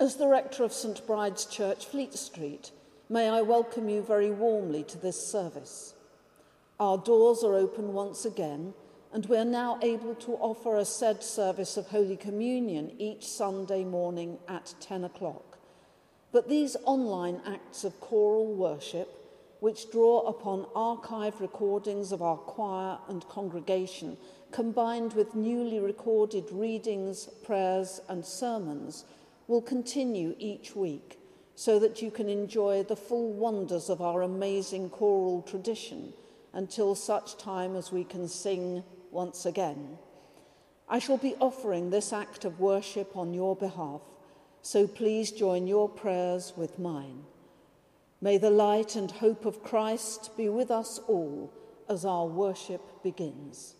As the rector of St Bride's Church, Fleet Street, may I welcome you very warmly to this service. Our doors are open once again, and we're now able to offer a said service of Holy Communion each Sunday morning at 10 o'clock. But these online acts of choral worship, which draw upon archive recordings of our choir and congregation, combined with newly recorded readings, prayers, and sermons, will continue each week so that you can enjoy the full wonders of our amazing choral tradition until such time as we can sing once again. I shall be offering this act of worship on your behalf, so please join your prayers with mine. May the light and hope of Christ be with us all as our worship begins.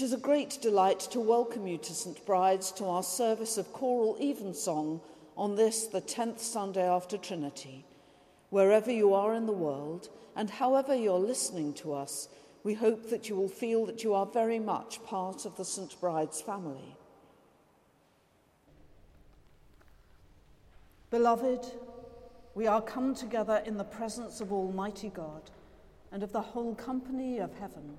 It is a great delight to welcome you to St Bride's to our service of choral evensong on this, the 10th Sunday after Trinity. Wherever you are in the world and however you're listening to us, we hope that you will feel that you are very much part of the St Bride's family. Beloved, we are come together in the presence of Almighty God and of the whole company of heaven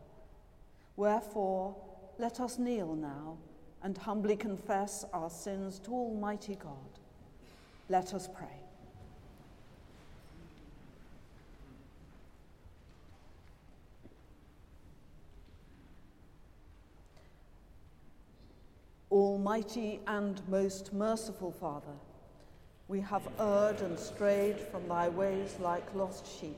Wherefore, let us kneel now and humbly confess our sins to Almighty God. Let us pray. Almighty and most merciful Father, we have erred and strayed from thy ways like lost sheep.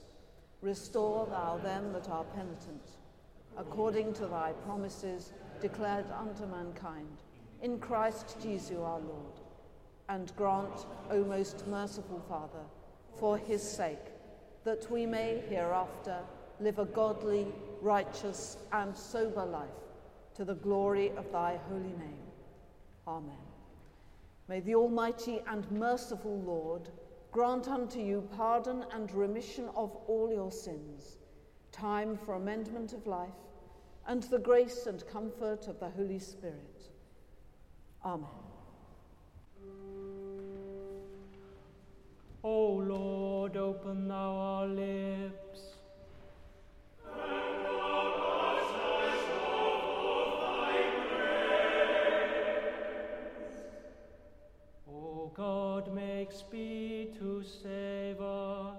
Restore thou them that are penitent, according to thy promises declared unto mankind, in Christ Jesus our Lord. And grant, O most merciful Father, for his sake, that we may hereafter live a godly, righteous, and sober life to the glory of thy holy name. Amen. May the Almighty and merciful Lord grant unto you pardon and remission of all your sins, time for amendment of life, and the grace and comfort of the Holy Spirit. Amen. O Lord, open thou our lips. Make speed to save us.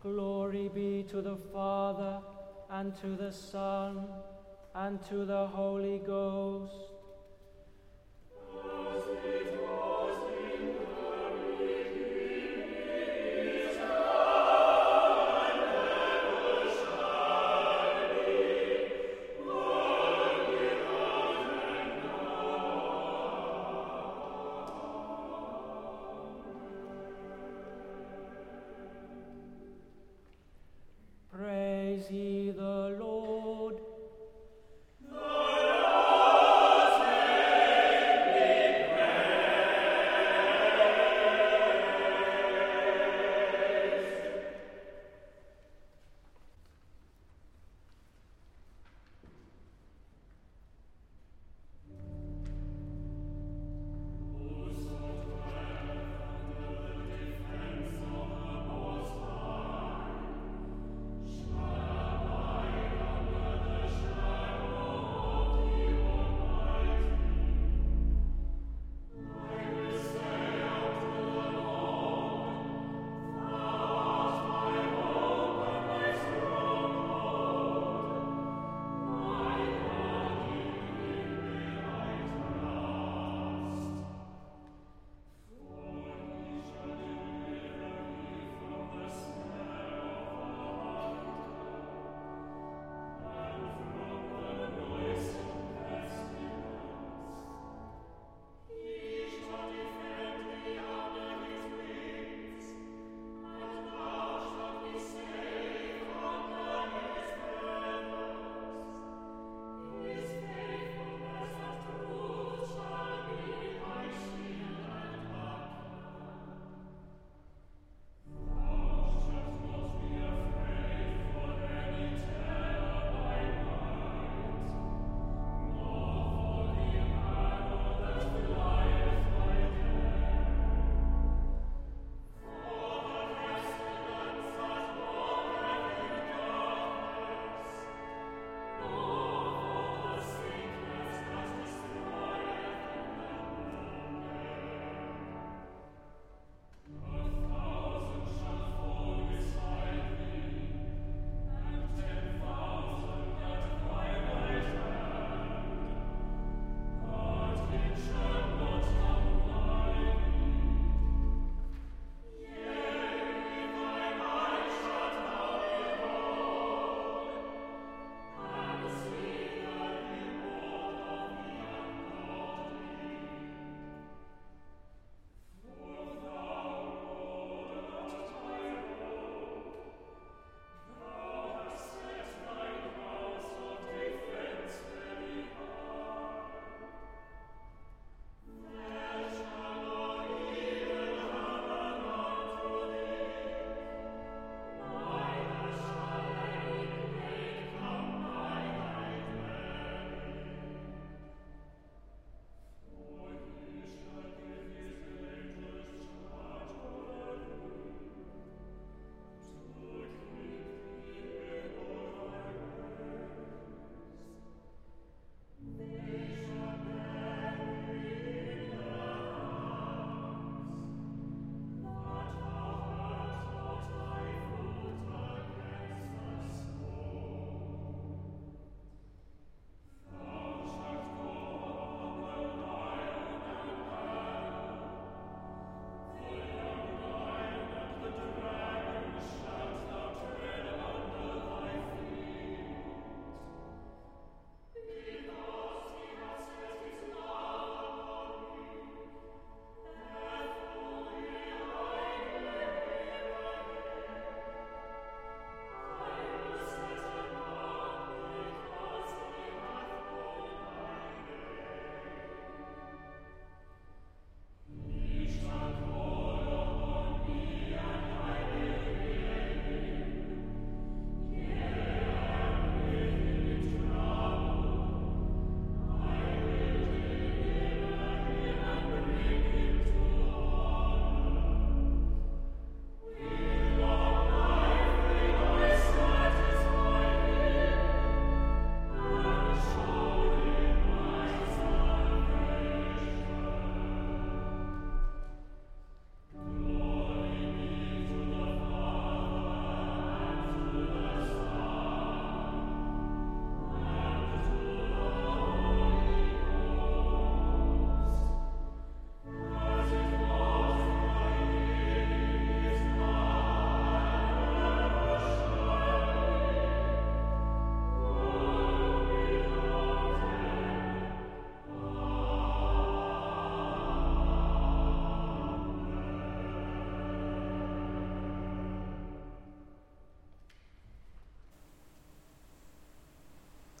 Glory be to the Father, and to the Son, and to the Holy Ghost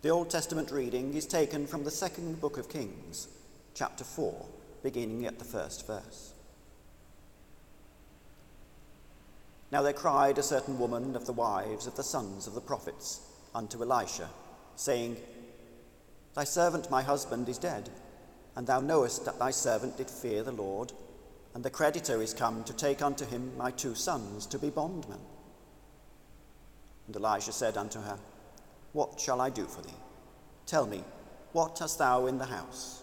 The Old Testament reading is taken from the second book of Kings, chapter 4, beginning at the first verse. Now there cried a certain woman of the wives of the sons of the prophets unto Elisha, saying, Thy servant my husband is dead, and thou knowest that thy servant did fear the Lord, and the creditor is come to take unto him my two sons to be bondmen. And Elisha said unto her, what shall I do for thee? Tell me, what hast thou in the house?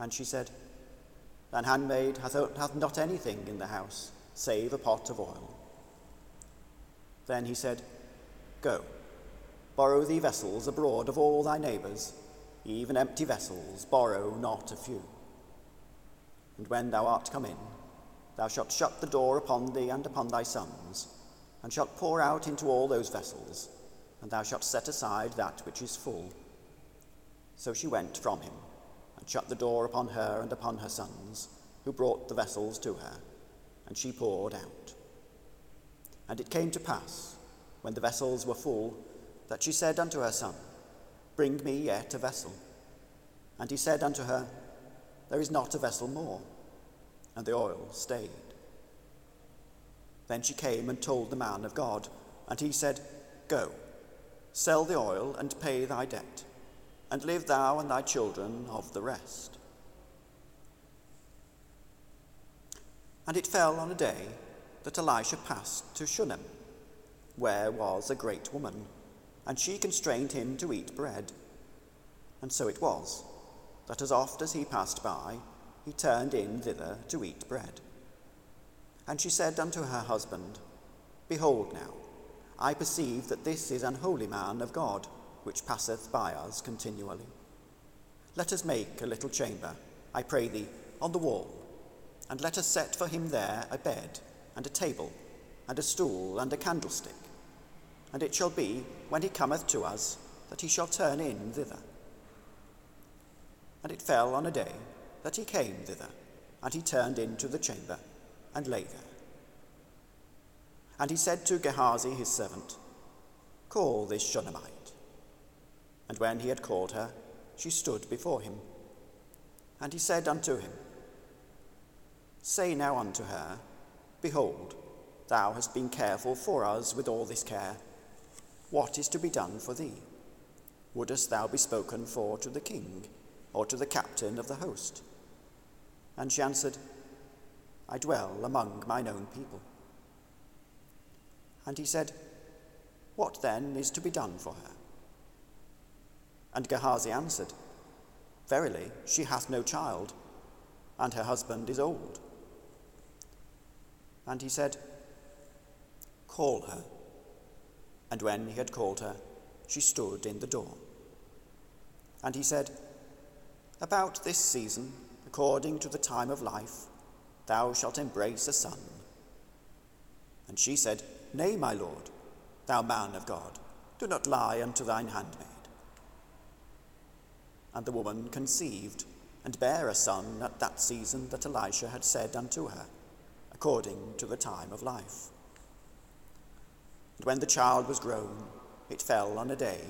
And she said, Thine handmaid hath, hath not anything in the house, save a pot of oil. Then he said, Go, borrow thee vessels abroad of all thy neighbours, even empty vessels, borrow not a few. And when thou art come in, thou shalt shut the door upon thee and upon thy sons, and shalt pour out into all those vessels and thou shalt set aside that which is full. So she went from him, and shut the door upon her and upon her sons, who brought the vessels to her, and she poured out. And it came to pass, when the vessels were full, that she said unto her son, Bring me yet a vessel. And he said unto her, There is not a vessel more. And the oil stayed. Then she came and told the man of God, and he said, Go Sell the oil and pay thy debt, and live thou and thy children of the rest. And it fell on a day that Elisha passed to Shunem, where was a great woman, and she constrained him to eat bread. And so it was, that as oft as he passed by, he turned in thither to eat bread. And she said unto her husband, Behold now, I perceive that this is an holy man of God, which passeth by us continually. Let us make a little chamber, I pray thee, on the wall, and let us set for him there a bed, and a table, and a stool, and a candlestick. And it shall be, when he cometh to us, that he shall turn in thither. And it fell on a day that he came thither, and he turned into the chamber, and lay there. And he said to Gehazi his servant, Call this Shunammite. And when he had called her, she stood before him. And he said unto him, Say now unto her, Behold, thou hast been careful for us with all this care. What is to be done for thee? Wouldst thou be spoken for to the king, or to the captain of the host? And she answered, I dwell among mine own people. And he said, What then is to be done for her? And Gehazi answered, Verily, she hath no child, and her husband is old. And he said, Call her. And when he had called her, she stood in the door. And he said, About this season, according to the time of life, thou shalt embrace a son. And she said, Nay, my lord, thou man of God, do not lie unto thine handmaid. And the woman conceived and bare a son at that season that Elisha had said unto her, according to the time of life. And when the child was grown, it fell on a day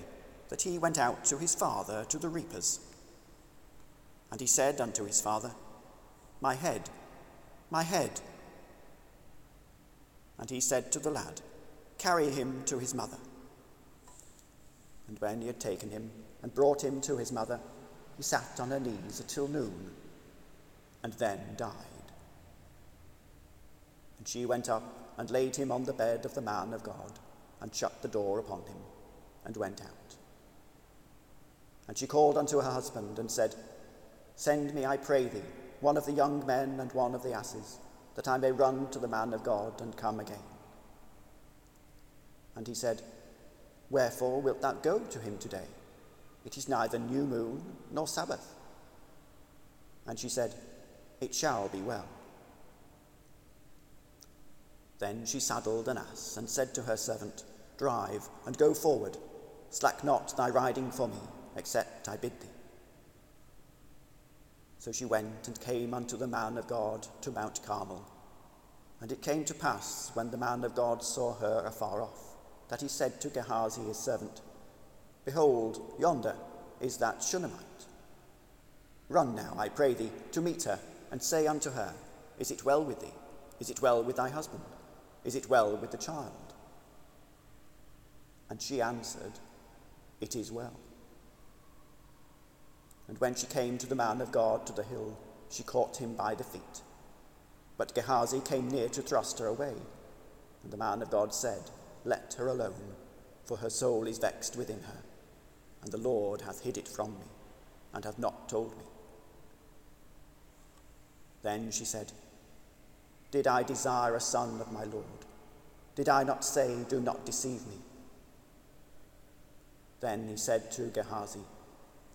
that he went out to his father to the reapers. And he said unto his father, My head, my head. And he said to the lad, Carry him to his mother. And when he had taken him and brought him to his mother, he sat on her knees until noon, and then died. And she went up and laid him on the bed of the man of God, and shut the door upon him, and went out. And she called unto her husband, and said, Send me, I pray thee, one of the young men and one of the asses that I may run to the man of God and come again. And he said, Wherefore wilt thou go to him today? It is neither new moon nor Sabbath. And she said, It shall be well. Then she saddled an ass and said to her servant, Drive and go forward, slack not thy riding for me, except I bid thee. So she went and came unto the man of God to Mount Carmel. And it came to pass, when the man of God saw her afar off, that he said to Gehazi his servant, Behold, yonder is that Shunammite. Run now, I pray thee, to meet her, and say unto her, Is it well with thee? Is it well with thy husband? Is it well with the child? And she answered, It is well. And when she came to the man of God to the hill, she caught him by the feet. But Gehazi came near to thrust her away. And the man of God said, Let her alone, for her soul is vexed within her, and the Lord hath hid it from me, and hath not told me. Then she said, Did I desire a son of my Lord? Did I not say, Do not deceive me? Then he said to Gehazi,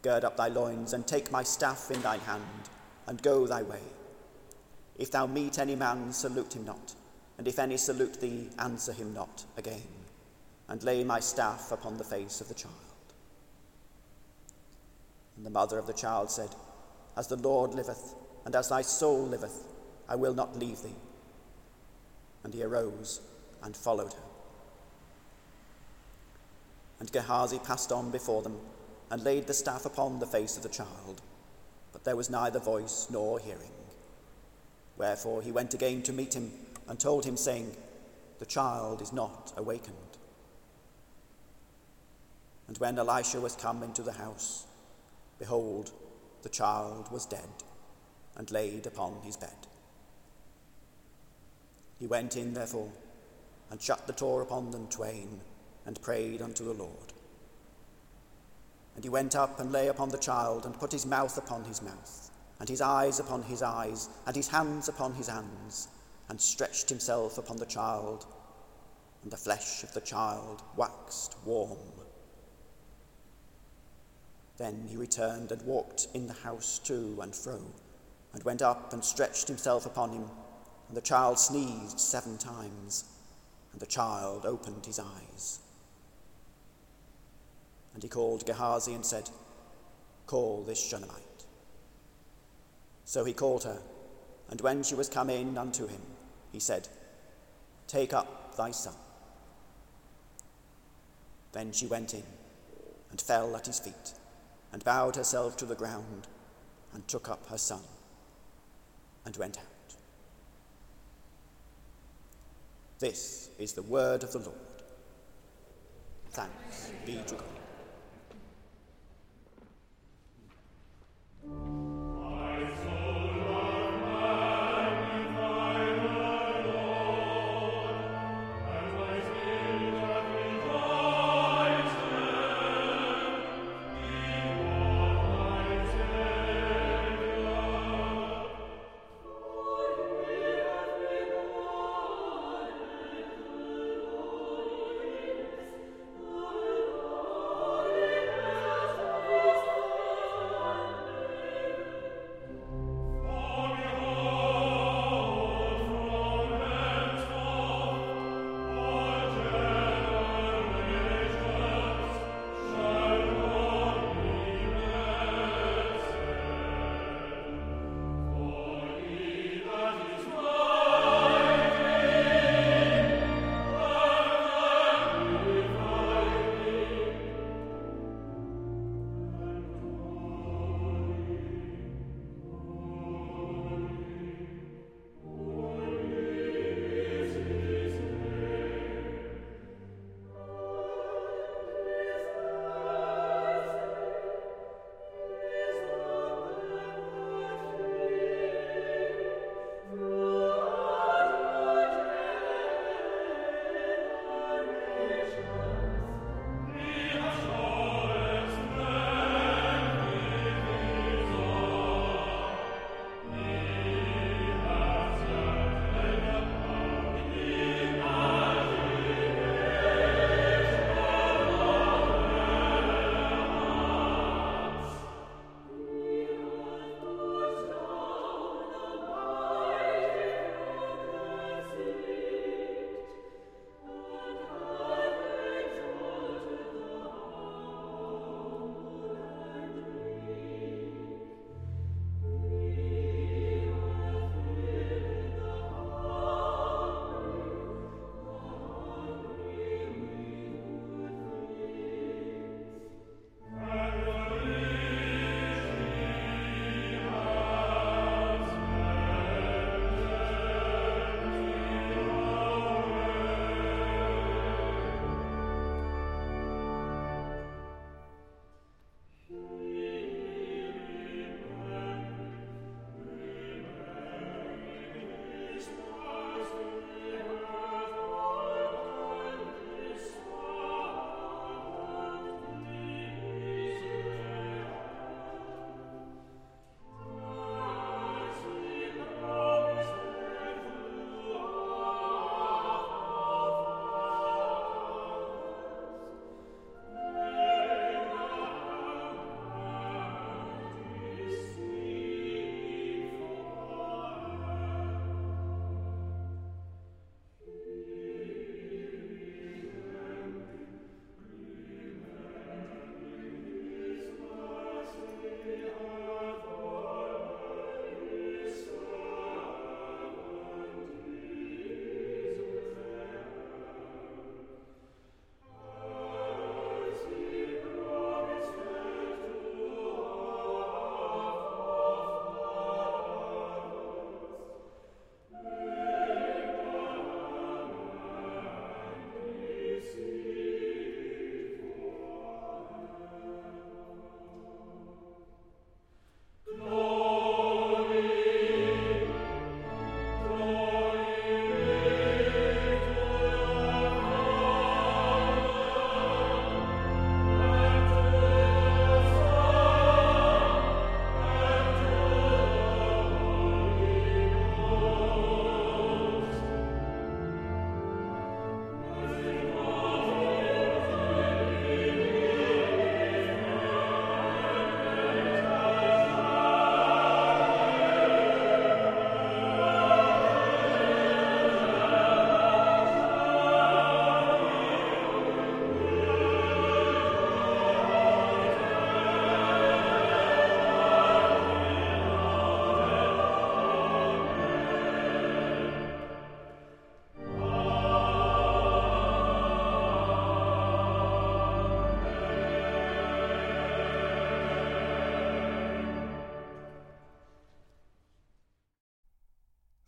Gird up thy loins, and take my staff in thine hand, and go thy way. If thou meet any man, salute him not, and if any salute thee, answer him not again, and lay my staff upon the face of the child. And the mother of the child said, As the Lord liveth, and as thy soul liveth, I will not leave thee. And he arose and followed her. And Gehazi passed on before them, and laid the staff upon the face of the child, but there was neither voice nor hearing. Wherefore he went again to meet him, and told him, saying, The child is not awakened. And when Elisha was come into the house, behold, the child was dead and laid upon his bed. He went in, therefore, and shut the door upon them twain, and prayed unto the Lord. And he went up and lay upon the child, and put his mouth upon his mouth, and his eyes upon his eyes, and his hands upon his hands, and stretched himself upon the child, and the flesh of the child waxed warm. Then he returned and walked in the house to and fro and went up and stretched himself upon him. And the child sneezed seven times, and the child opened his eyes. And he called Gehazi and said, Call this Shunammite. So he called her, and when she was come in unto him, he said, Take up thy son. Then she went in, and fell at his feet, and bowed herself to the ground, and took up her son and went out. This is the word of the Lord. Thanks be to God. Thank you.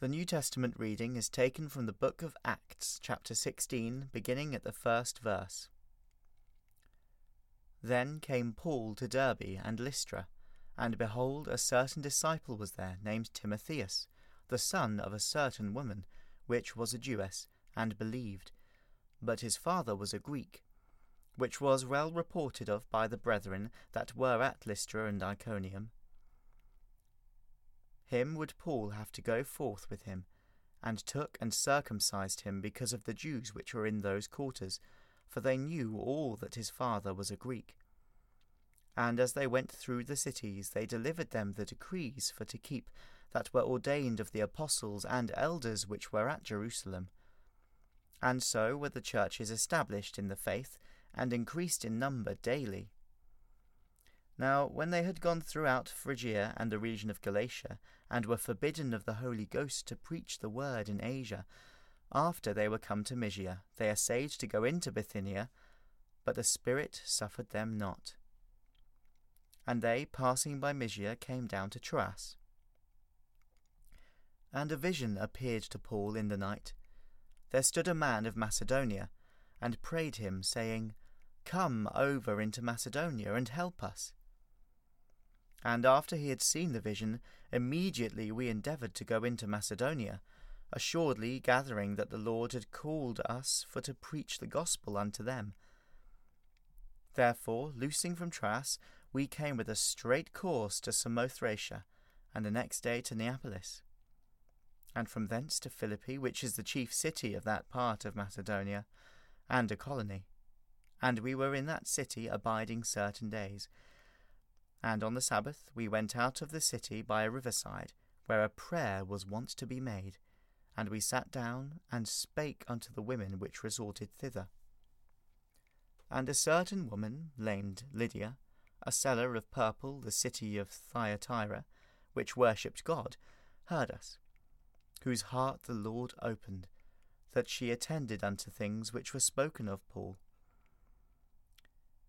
The New Testament reading is taken from the book of Acts, chapter 16, beginning at the first verse. Then came Paul to Derbe and Lystra, and behold, a certain disciple was there, named Timotheus, the son of a certain woman, which was a Jewess, and believed. But his father was a Greek, which was well reported of by the brethren that were at Lystra and Iconium him would Paul have to go forth with him, and took and circumcised him because of the Jews which were in those quarters, for they knew all that his father was a Greek. And as they went through the cities, they delivered them the decrees for to keep that were ordained of the apostles and elders which were at Jerusalem. And so were the churches established in the faith, and increased in number daily. Now, when they had gone throughout Phrygia and the region of Galatia, and were forbidden of the Holy Ghost to preach the word in Asia, after they were come to Mysia, they essayed to go into Bithynia, but the Spirit suffered them not. And they, passing by Mysia, came down to Troas. And a vision appeared to Paul in the night. There stood a man of Macedonia, and prayed him, saying, Come over into Macedonia and help us. And after he had seen the vision, immediately we endeavoured to go into Macedonia, assuredly gathering that the Lord had called us for to preach the gospel unto them. Therefore, loosing from Troas, we came with a straight course to Samothracia, and the next day to Neapolis, and from thence to Philippi, which is the chief city of that part of Macedonia, and a colony. And we were in that city abiding certain days. And on the Sabbath we went out of the city by a riverside, where a prayer was wont to be made, and we sat down and spake unto the women which resorted thither. And a certain woman, named Lydia, a seller of purple, the city of Thyatira, which worshipped God, heard us, whose heart the Lord opened, that she attended unto things which were spoken of Paul.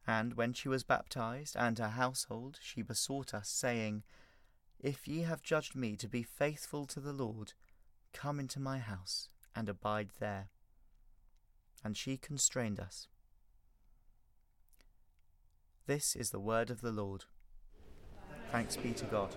And when she was baptized, and her household, she besought us, saying, If ye have judged me to be faithful to the Lord, come into my house, and abide there. And she constrained us. This is the word of the Lord. Thanks be to God.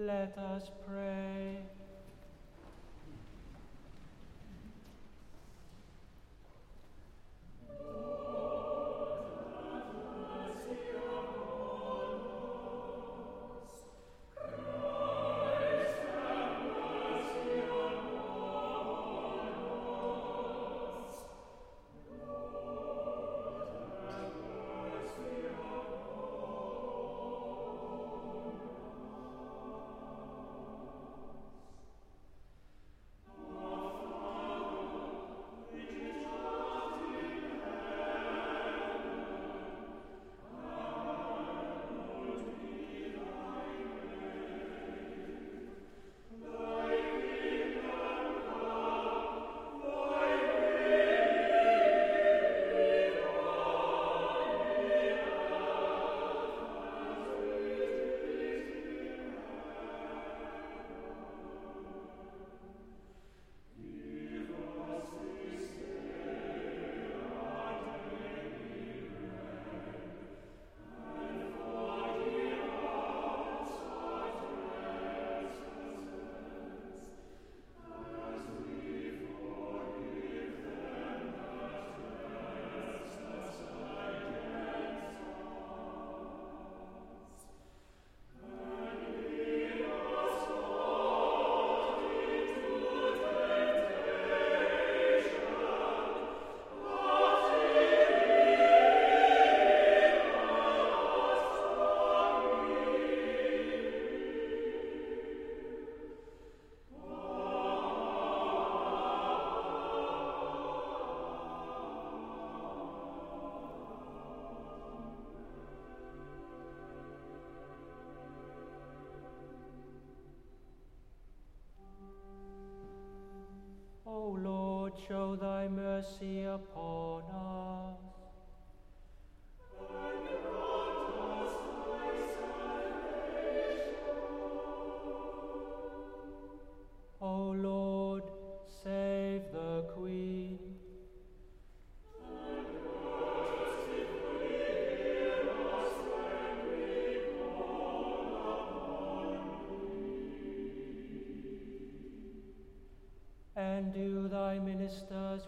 Let us pray.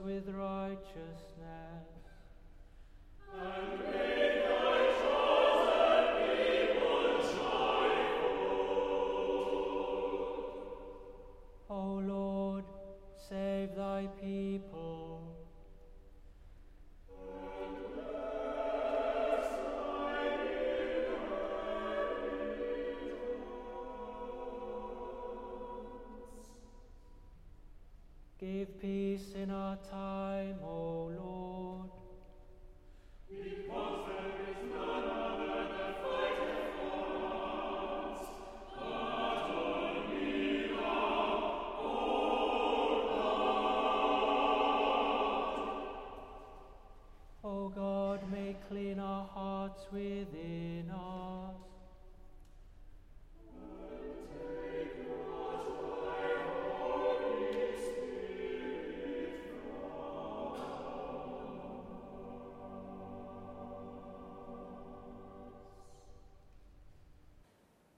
With righteousness.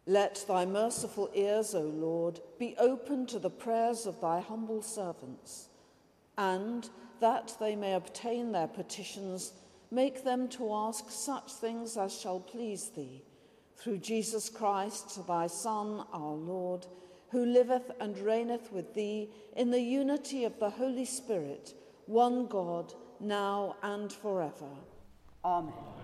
Let thy merciful ears, O Lord, be open to the prayers of thy humble servants, and that they may obtain their petitions, make them to ask such things as shall please thee, through Jesus Christ, thy Son, our Lord, who liveth and reigneth with thee in the unity of the Holy Spirit, one God, now and forever. Amen.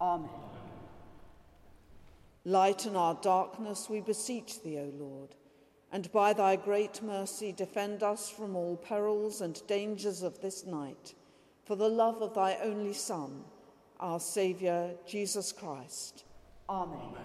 Amen. Lighten our darkness, we beseech thee, O Lord, and by thy great mercy defend us from all perils and dangers of this night, for the love of thy only Son, our Saviour, Jesus Christ. Amen.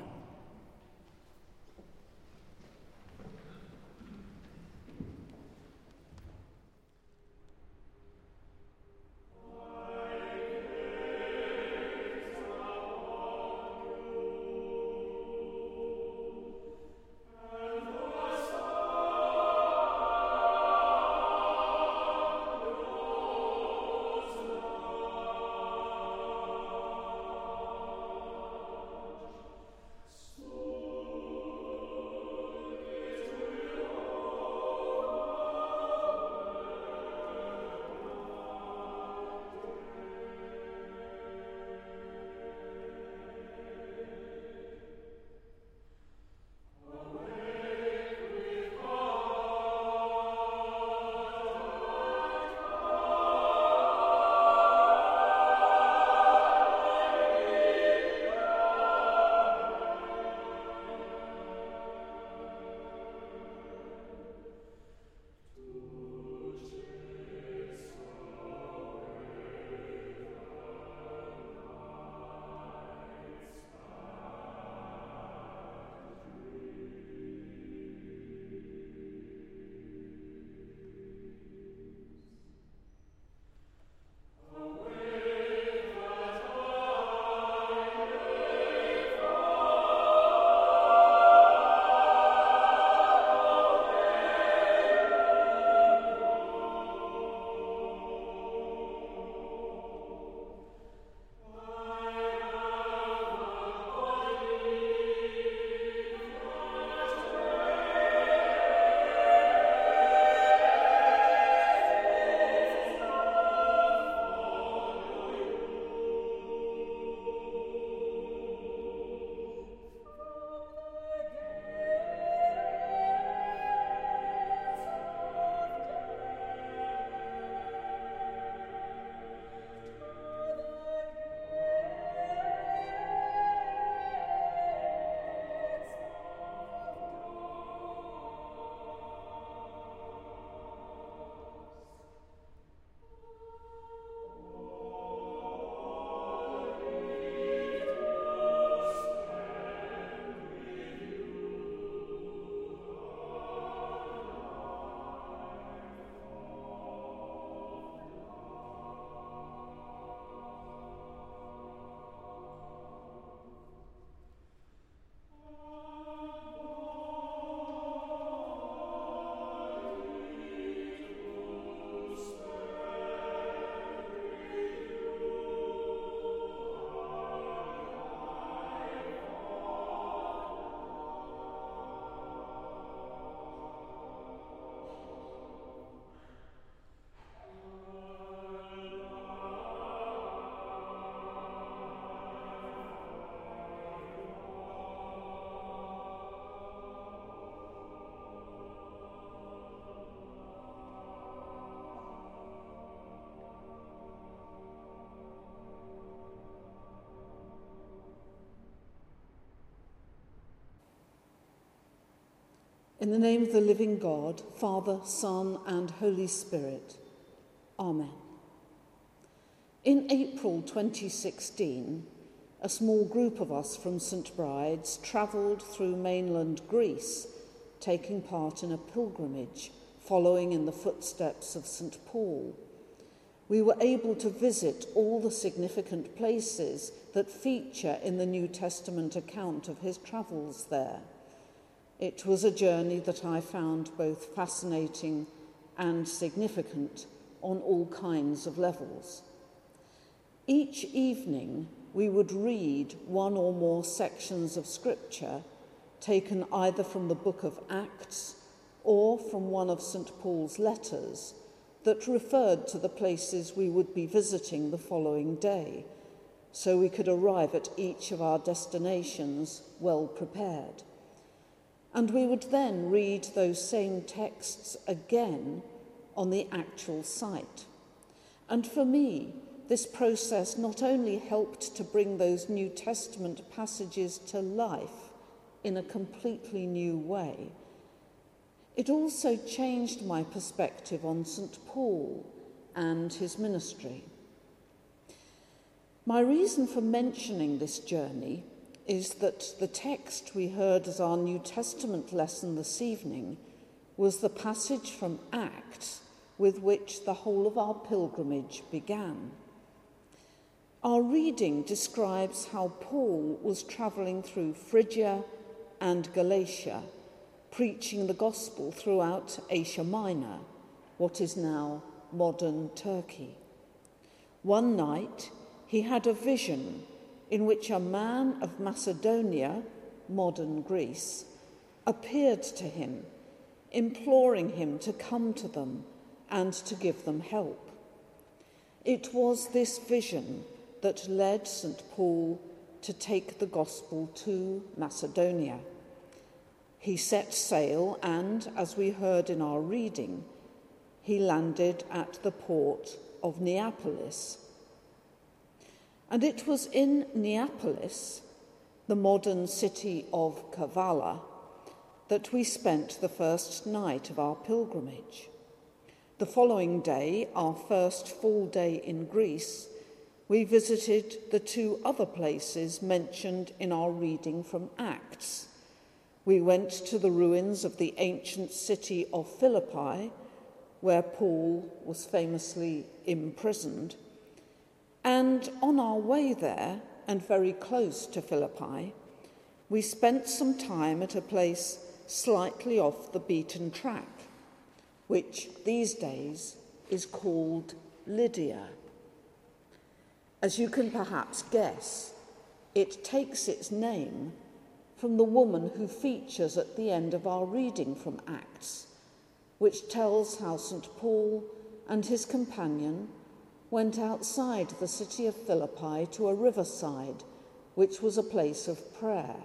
In the name of the living God, Father, Son, and Holy Spirit. Amen. In April 2016, a small group of us from St Bride's travelled through mainland Greece, taking part in a pilgrimage following in the footsteps of St. Paul. We were able to visit all the significant places that feature in the New Testament account of his travels there. It was a journey that I found both fascinating and significant on all kinds of levels. Each evening, we would read one or more sections of Scripture taken either from the book of Acts or from one of St. Paul's letters that referred to the places we would be visiting the following day, so we could arrive at each of our destinations well prepared. And we would then read those same texts again on the actual site. And for me, this process not only helped to bring those New Testament passages to life in a completely new way, it also changed my perspective on St. Paul and his ministry. My reason for mentioning this journey is that the text we heard as our New Testament lesson this evening was the passage from Acts with which the whole of our pilgrimage began. Our reading describes how Paul was travelling through Phrygia and Galatia, preaching the gospel throughout Asia Minor, what is now modern Turkey. One night, he had a vision in which a man of Macedonia, modern Greece, appeared to him, imploring him to come to them and to give them help. It was this vision that led St. Paul to take the gospel to Macedonia. He set sail and, as we heard in our reading, he landed at the port of Neapolis. And it was in Neapolis, the modern city of Kavala, that we spent the first night of our pilgrimage. The following day, our first full day in Greece, we visited the two other places mentioned in our reading from Acts. We went to the ruins of the ancient city of Philippi, where Paul was famously imprisoned. And on our way there, and very close to Philippi, we spent some time at a place slightly off the beaten track which these days is called Lydia. As you can perhaps guess, it takes its name from the woman who features at the end of our reading from Acts, which tells how St. Paul and his companion went outside the city of Philippi to a riverside, which was a place of prayer,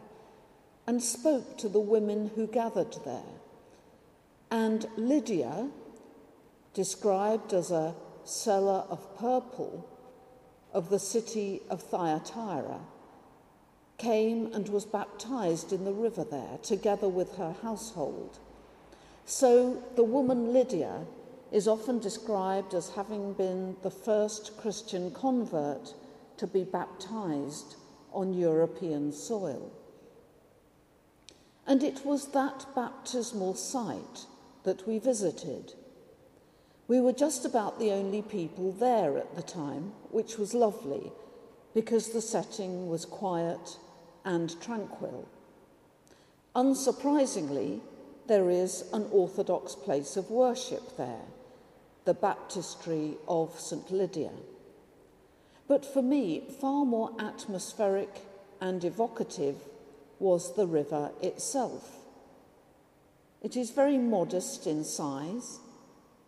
and spoke to the women who gathered there. And Lydia, described as a seller of purple of the city of Thyatira, came and was baptized in the river there, together with her household. So the woman Lydia is often described as having been the first Christian convert to be baptized on European soil. And it was that baptismal site that we visited. We were just about the only people there at the time, which was lovely because the setting was quiet and tranquil. Unsurprisingly, there is an Orthodox place of worship there, the baptistry of St. Lydia. But for me, far more atmospheric and evocative was the river itself. It is very modest in size,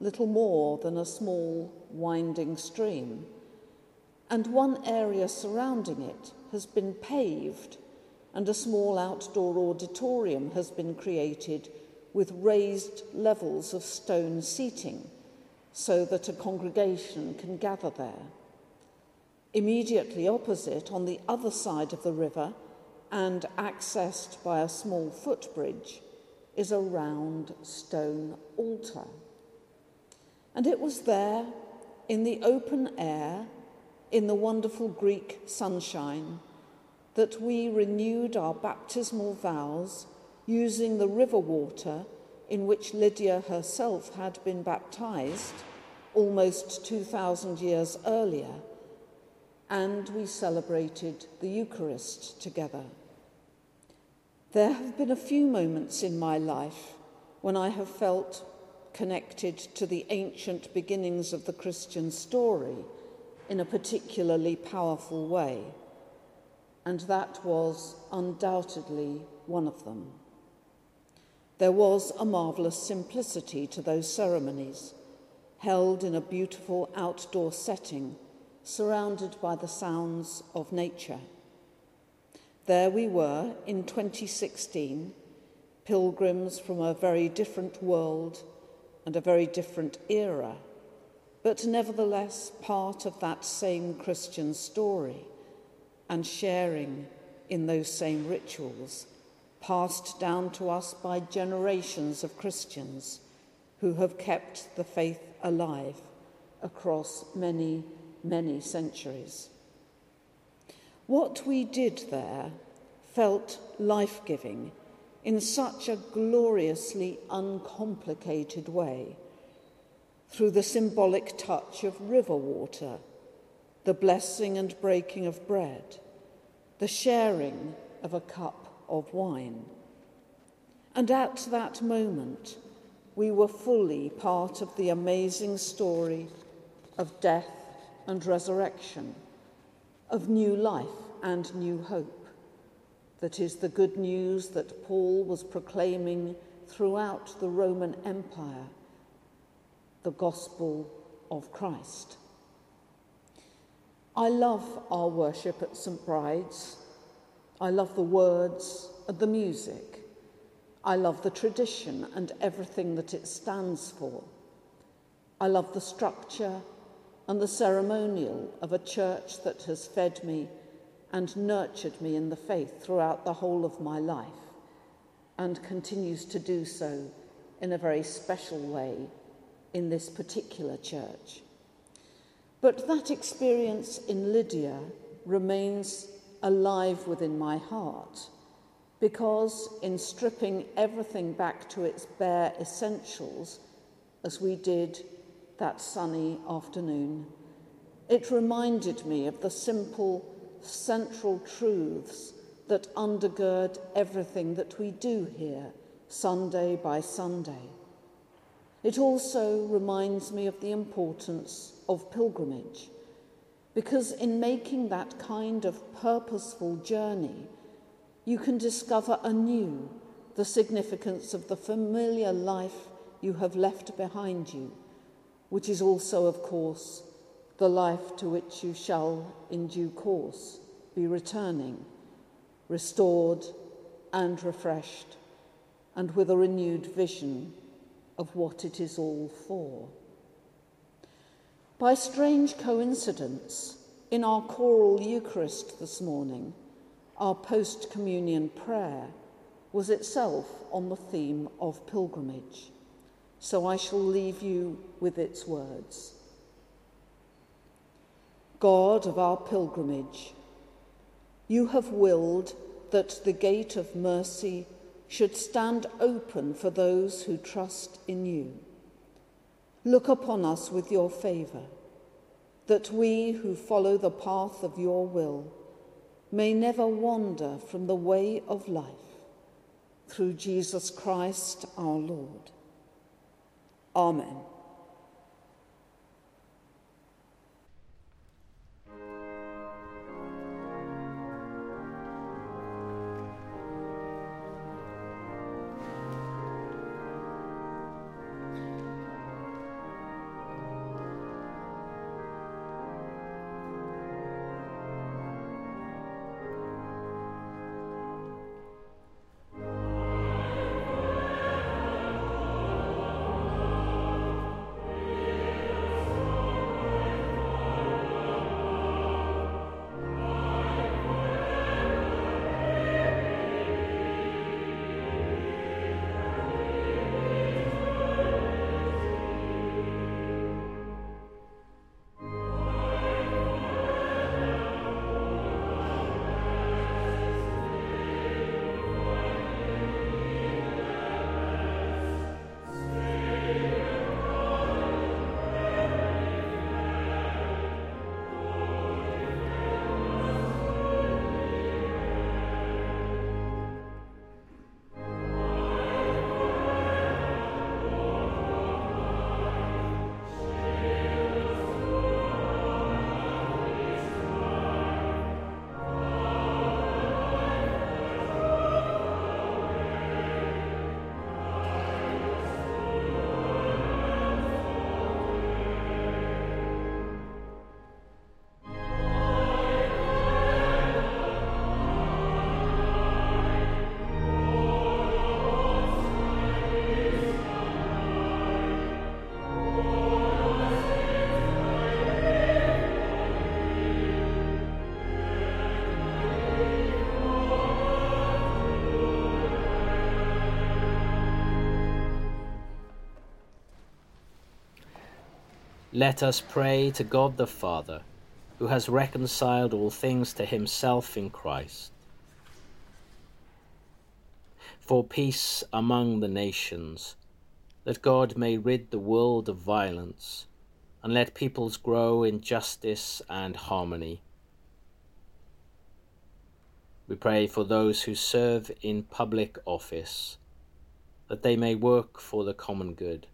little more than a small winding stream, and one area surrounding it has been paved and a small outdoor auditorium has been created with raised levels of stone seating so that a congregation can gather there. Immediately opposite, on the other side of the river and accessed by a small footbridge, is a round stone altar. And it was there, in the open air, in the wonderful Greek sunshine, that we renewed our baptismal vows using the river water in which Lydia herself had been baptized almost 2,000 years earlier, and we celebrated the Eucharist together. There have been a few moments in my life when I have felt connected to the ancient beginnings of the Christian story in a particularly powerful way, and that was undoubtedly one of them. There was a marvellous simplicity to those ceremonies, held in a beautiful outdoor setting, surrounded by the sounds of nature. There we were in 2016, pilgrims from a very different world and a very different era, but nevertheless part of that same Christian story and sharing in those same rituals passed down to us by generations of Christians who have kept the faith alive across many, many centuries. What we did there felt life giving in such a gloriously uncomplicated way through the symbolic touch of river water, the blessing and breaking of bread, the sharing of a cup of wine. And at that moment, we were fully part of the amazing story of death and resurrection, of new life and new hope. That is the good news that Paul was proclaiming throughout the Roman Empire the gospel of Christ. I love our worship at St. Bride's I love the words and the music. I love the tradition and everything that it stands for. I love the structure and the ceremonial of a church that has fed me and nurtured me in the faith throughout the whole of my life and continues to do so in a very special way in this particular church. But that experience in Lydia remains alive within my heart because, in stripping everything back to its bare essentials, as we did that sunny afternoon, it reminded me of the simple central truths that undergird everything that we do here, Sunday by Sunday. It also reminds me of the importance of pilgrimage because in making that kind of purposeful journey, you can discover anew the significance of the familiar life you have left behind you, which is also, of course, the life to which you shall, in due course, be returning, restored and refreshed, and with a renewed vision of what it is all for. By strange coincidence, in our choral Eucharist this morning, our post communion prayer was itself on the theme of pilgrimage. So I shall leave you with its words. God of our pilgrimage, you have willed that the gate of mercy should stand open for those who trust in you. Look upon us with your favour, that we who follow the path of your will may never wander from the way of life. Through Jesus Christ our Lord. Amen. Let us pray to God the Father, who has reconciled all things to himself in Christ. For peace among the nations, that God may rid the world of violence, and let peoples grow in justice and harmony. We pray for those who serve in public office, that they may work for the common good.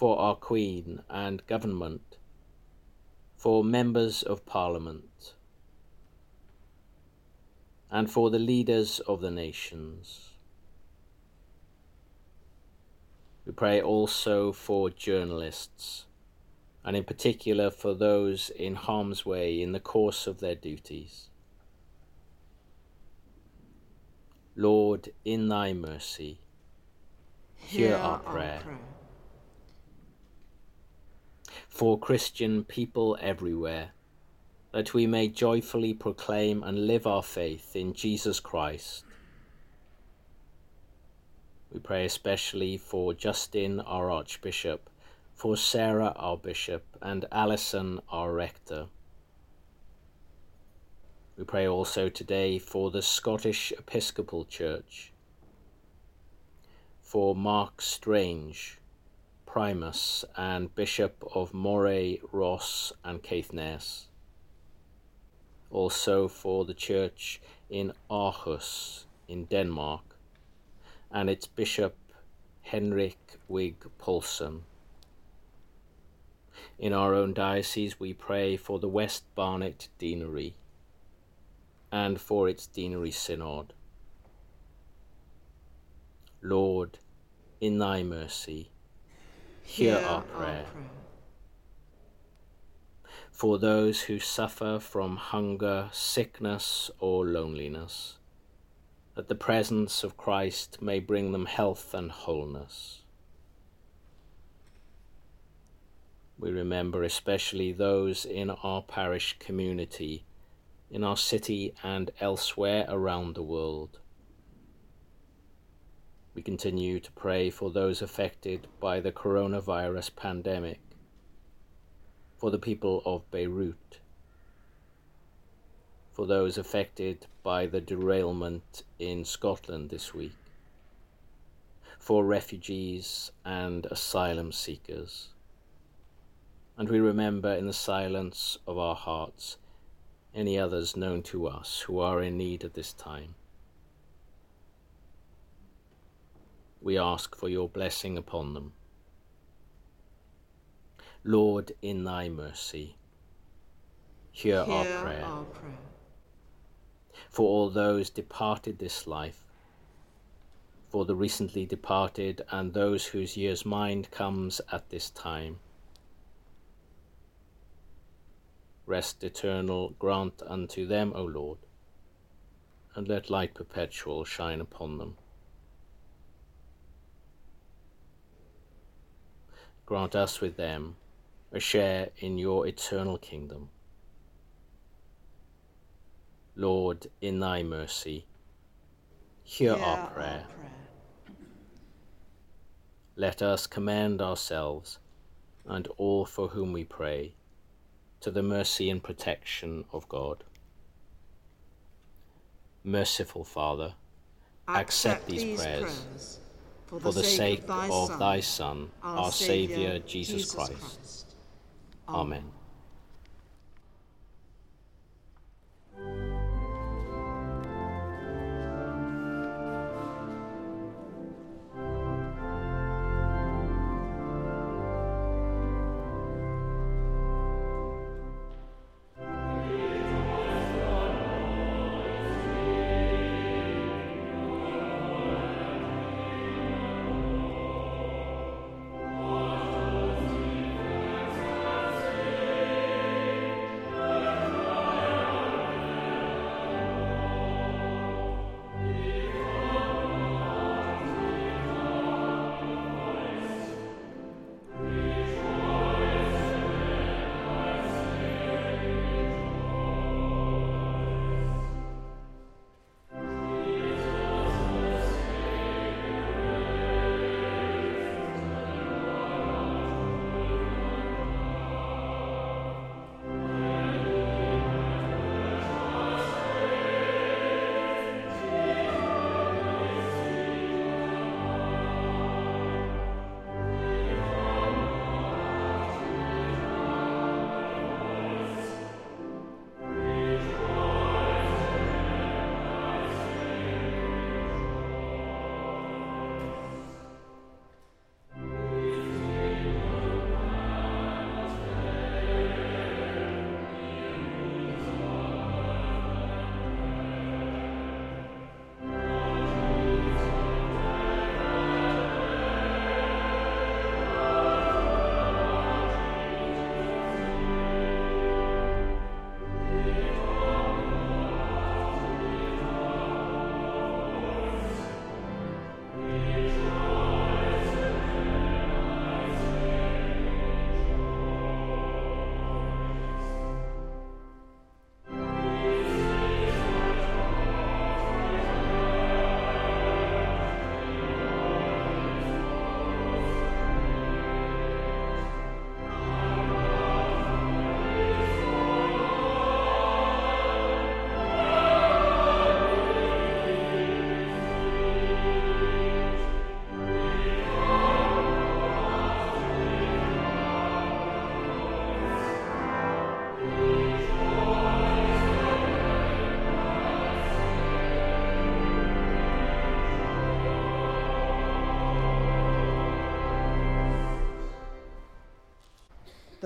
For our Queen and government, for members of Parliament, and for the leaders of the nations. We pray also for journalists and in particular for those in harm's way in the course of their duties. Lord, in thy mercy, hear, hear our, prayer. our prayer. For Christian people everywhere, that we may joyfully proclaim and live our faith in Jesus Christ. We pray especially for Justin, our Archbishop for Sarah, our bishop, and Alison, our rector. We pray also today for the Scottish Episcopal Church, for Mark Strange, Primus and Bishop of Moray, Ross, and Caithness. Also for the church in Aarhus in Denmark, and its Bishop Henrik Wigh Poulsen. In our own diocese, we pray for the West Barnet Deanery and for its Deanery Synod. Lord, in thy mercy, hear, hear our, prayer. our prayer. For those who suffer from hunger, sickness, or loneliness, that the presence of Christ may bring them health and wholeness. We remember especially those in our parish community, in our city and elsewhere around the world. We continue to pray for those affected by the coronavirus pandemic, for the people of Beirut, for those affected by the derailment in Scotland this week, for refugees and asylum seekers. And we remember in the silence of our hearts any others known to us who are in need at this time. We ask for your blessing upon them. Lord, in thy mercy, hear, hear our, prayer. our prayer. For all those departed this life, for the recently departed and those whose year's mind comes at this time, rest eternal grant unto them, O Lord, and let light perpetual shine upon them. Grant us with them a share in your eternal kingdom. Lord, in thy mercy, hear, hear our, prayer. our prayer. Let us commend ourselves and all for whom we pray to the mercy and protection of God. Merciful Father, accept, these, prayers, prayers for, the, sake, of thy, Son, our Saviour, Jesus. Christ. Amen.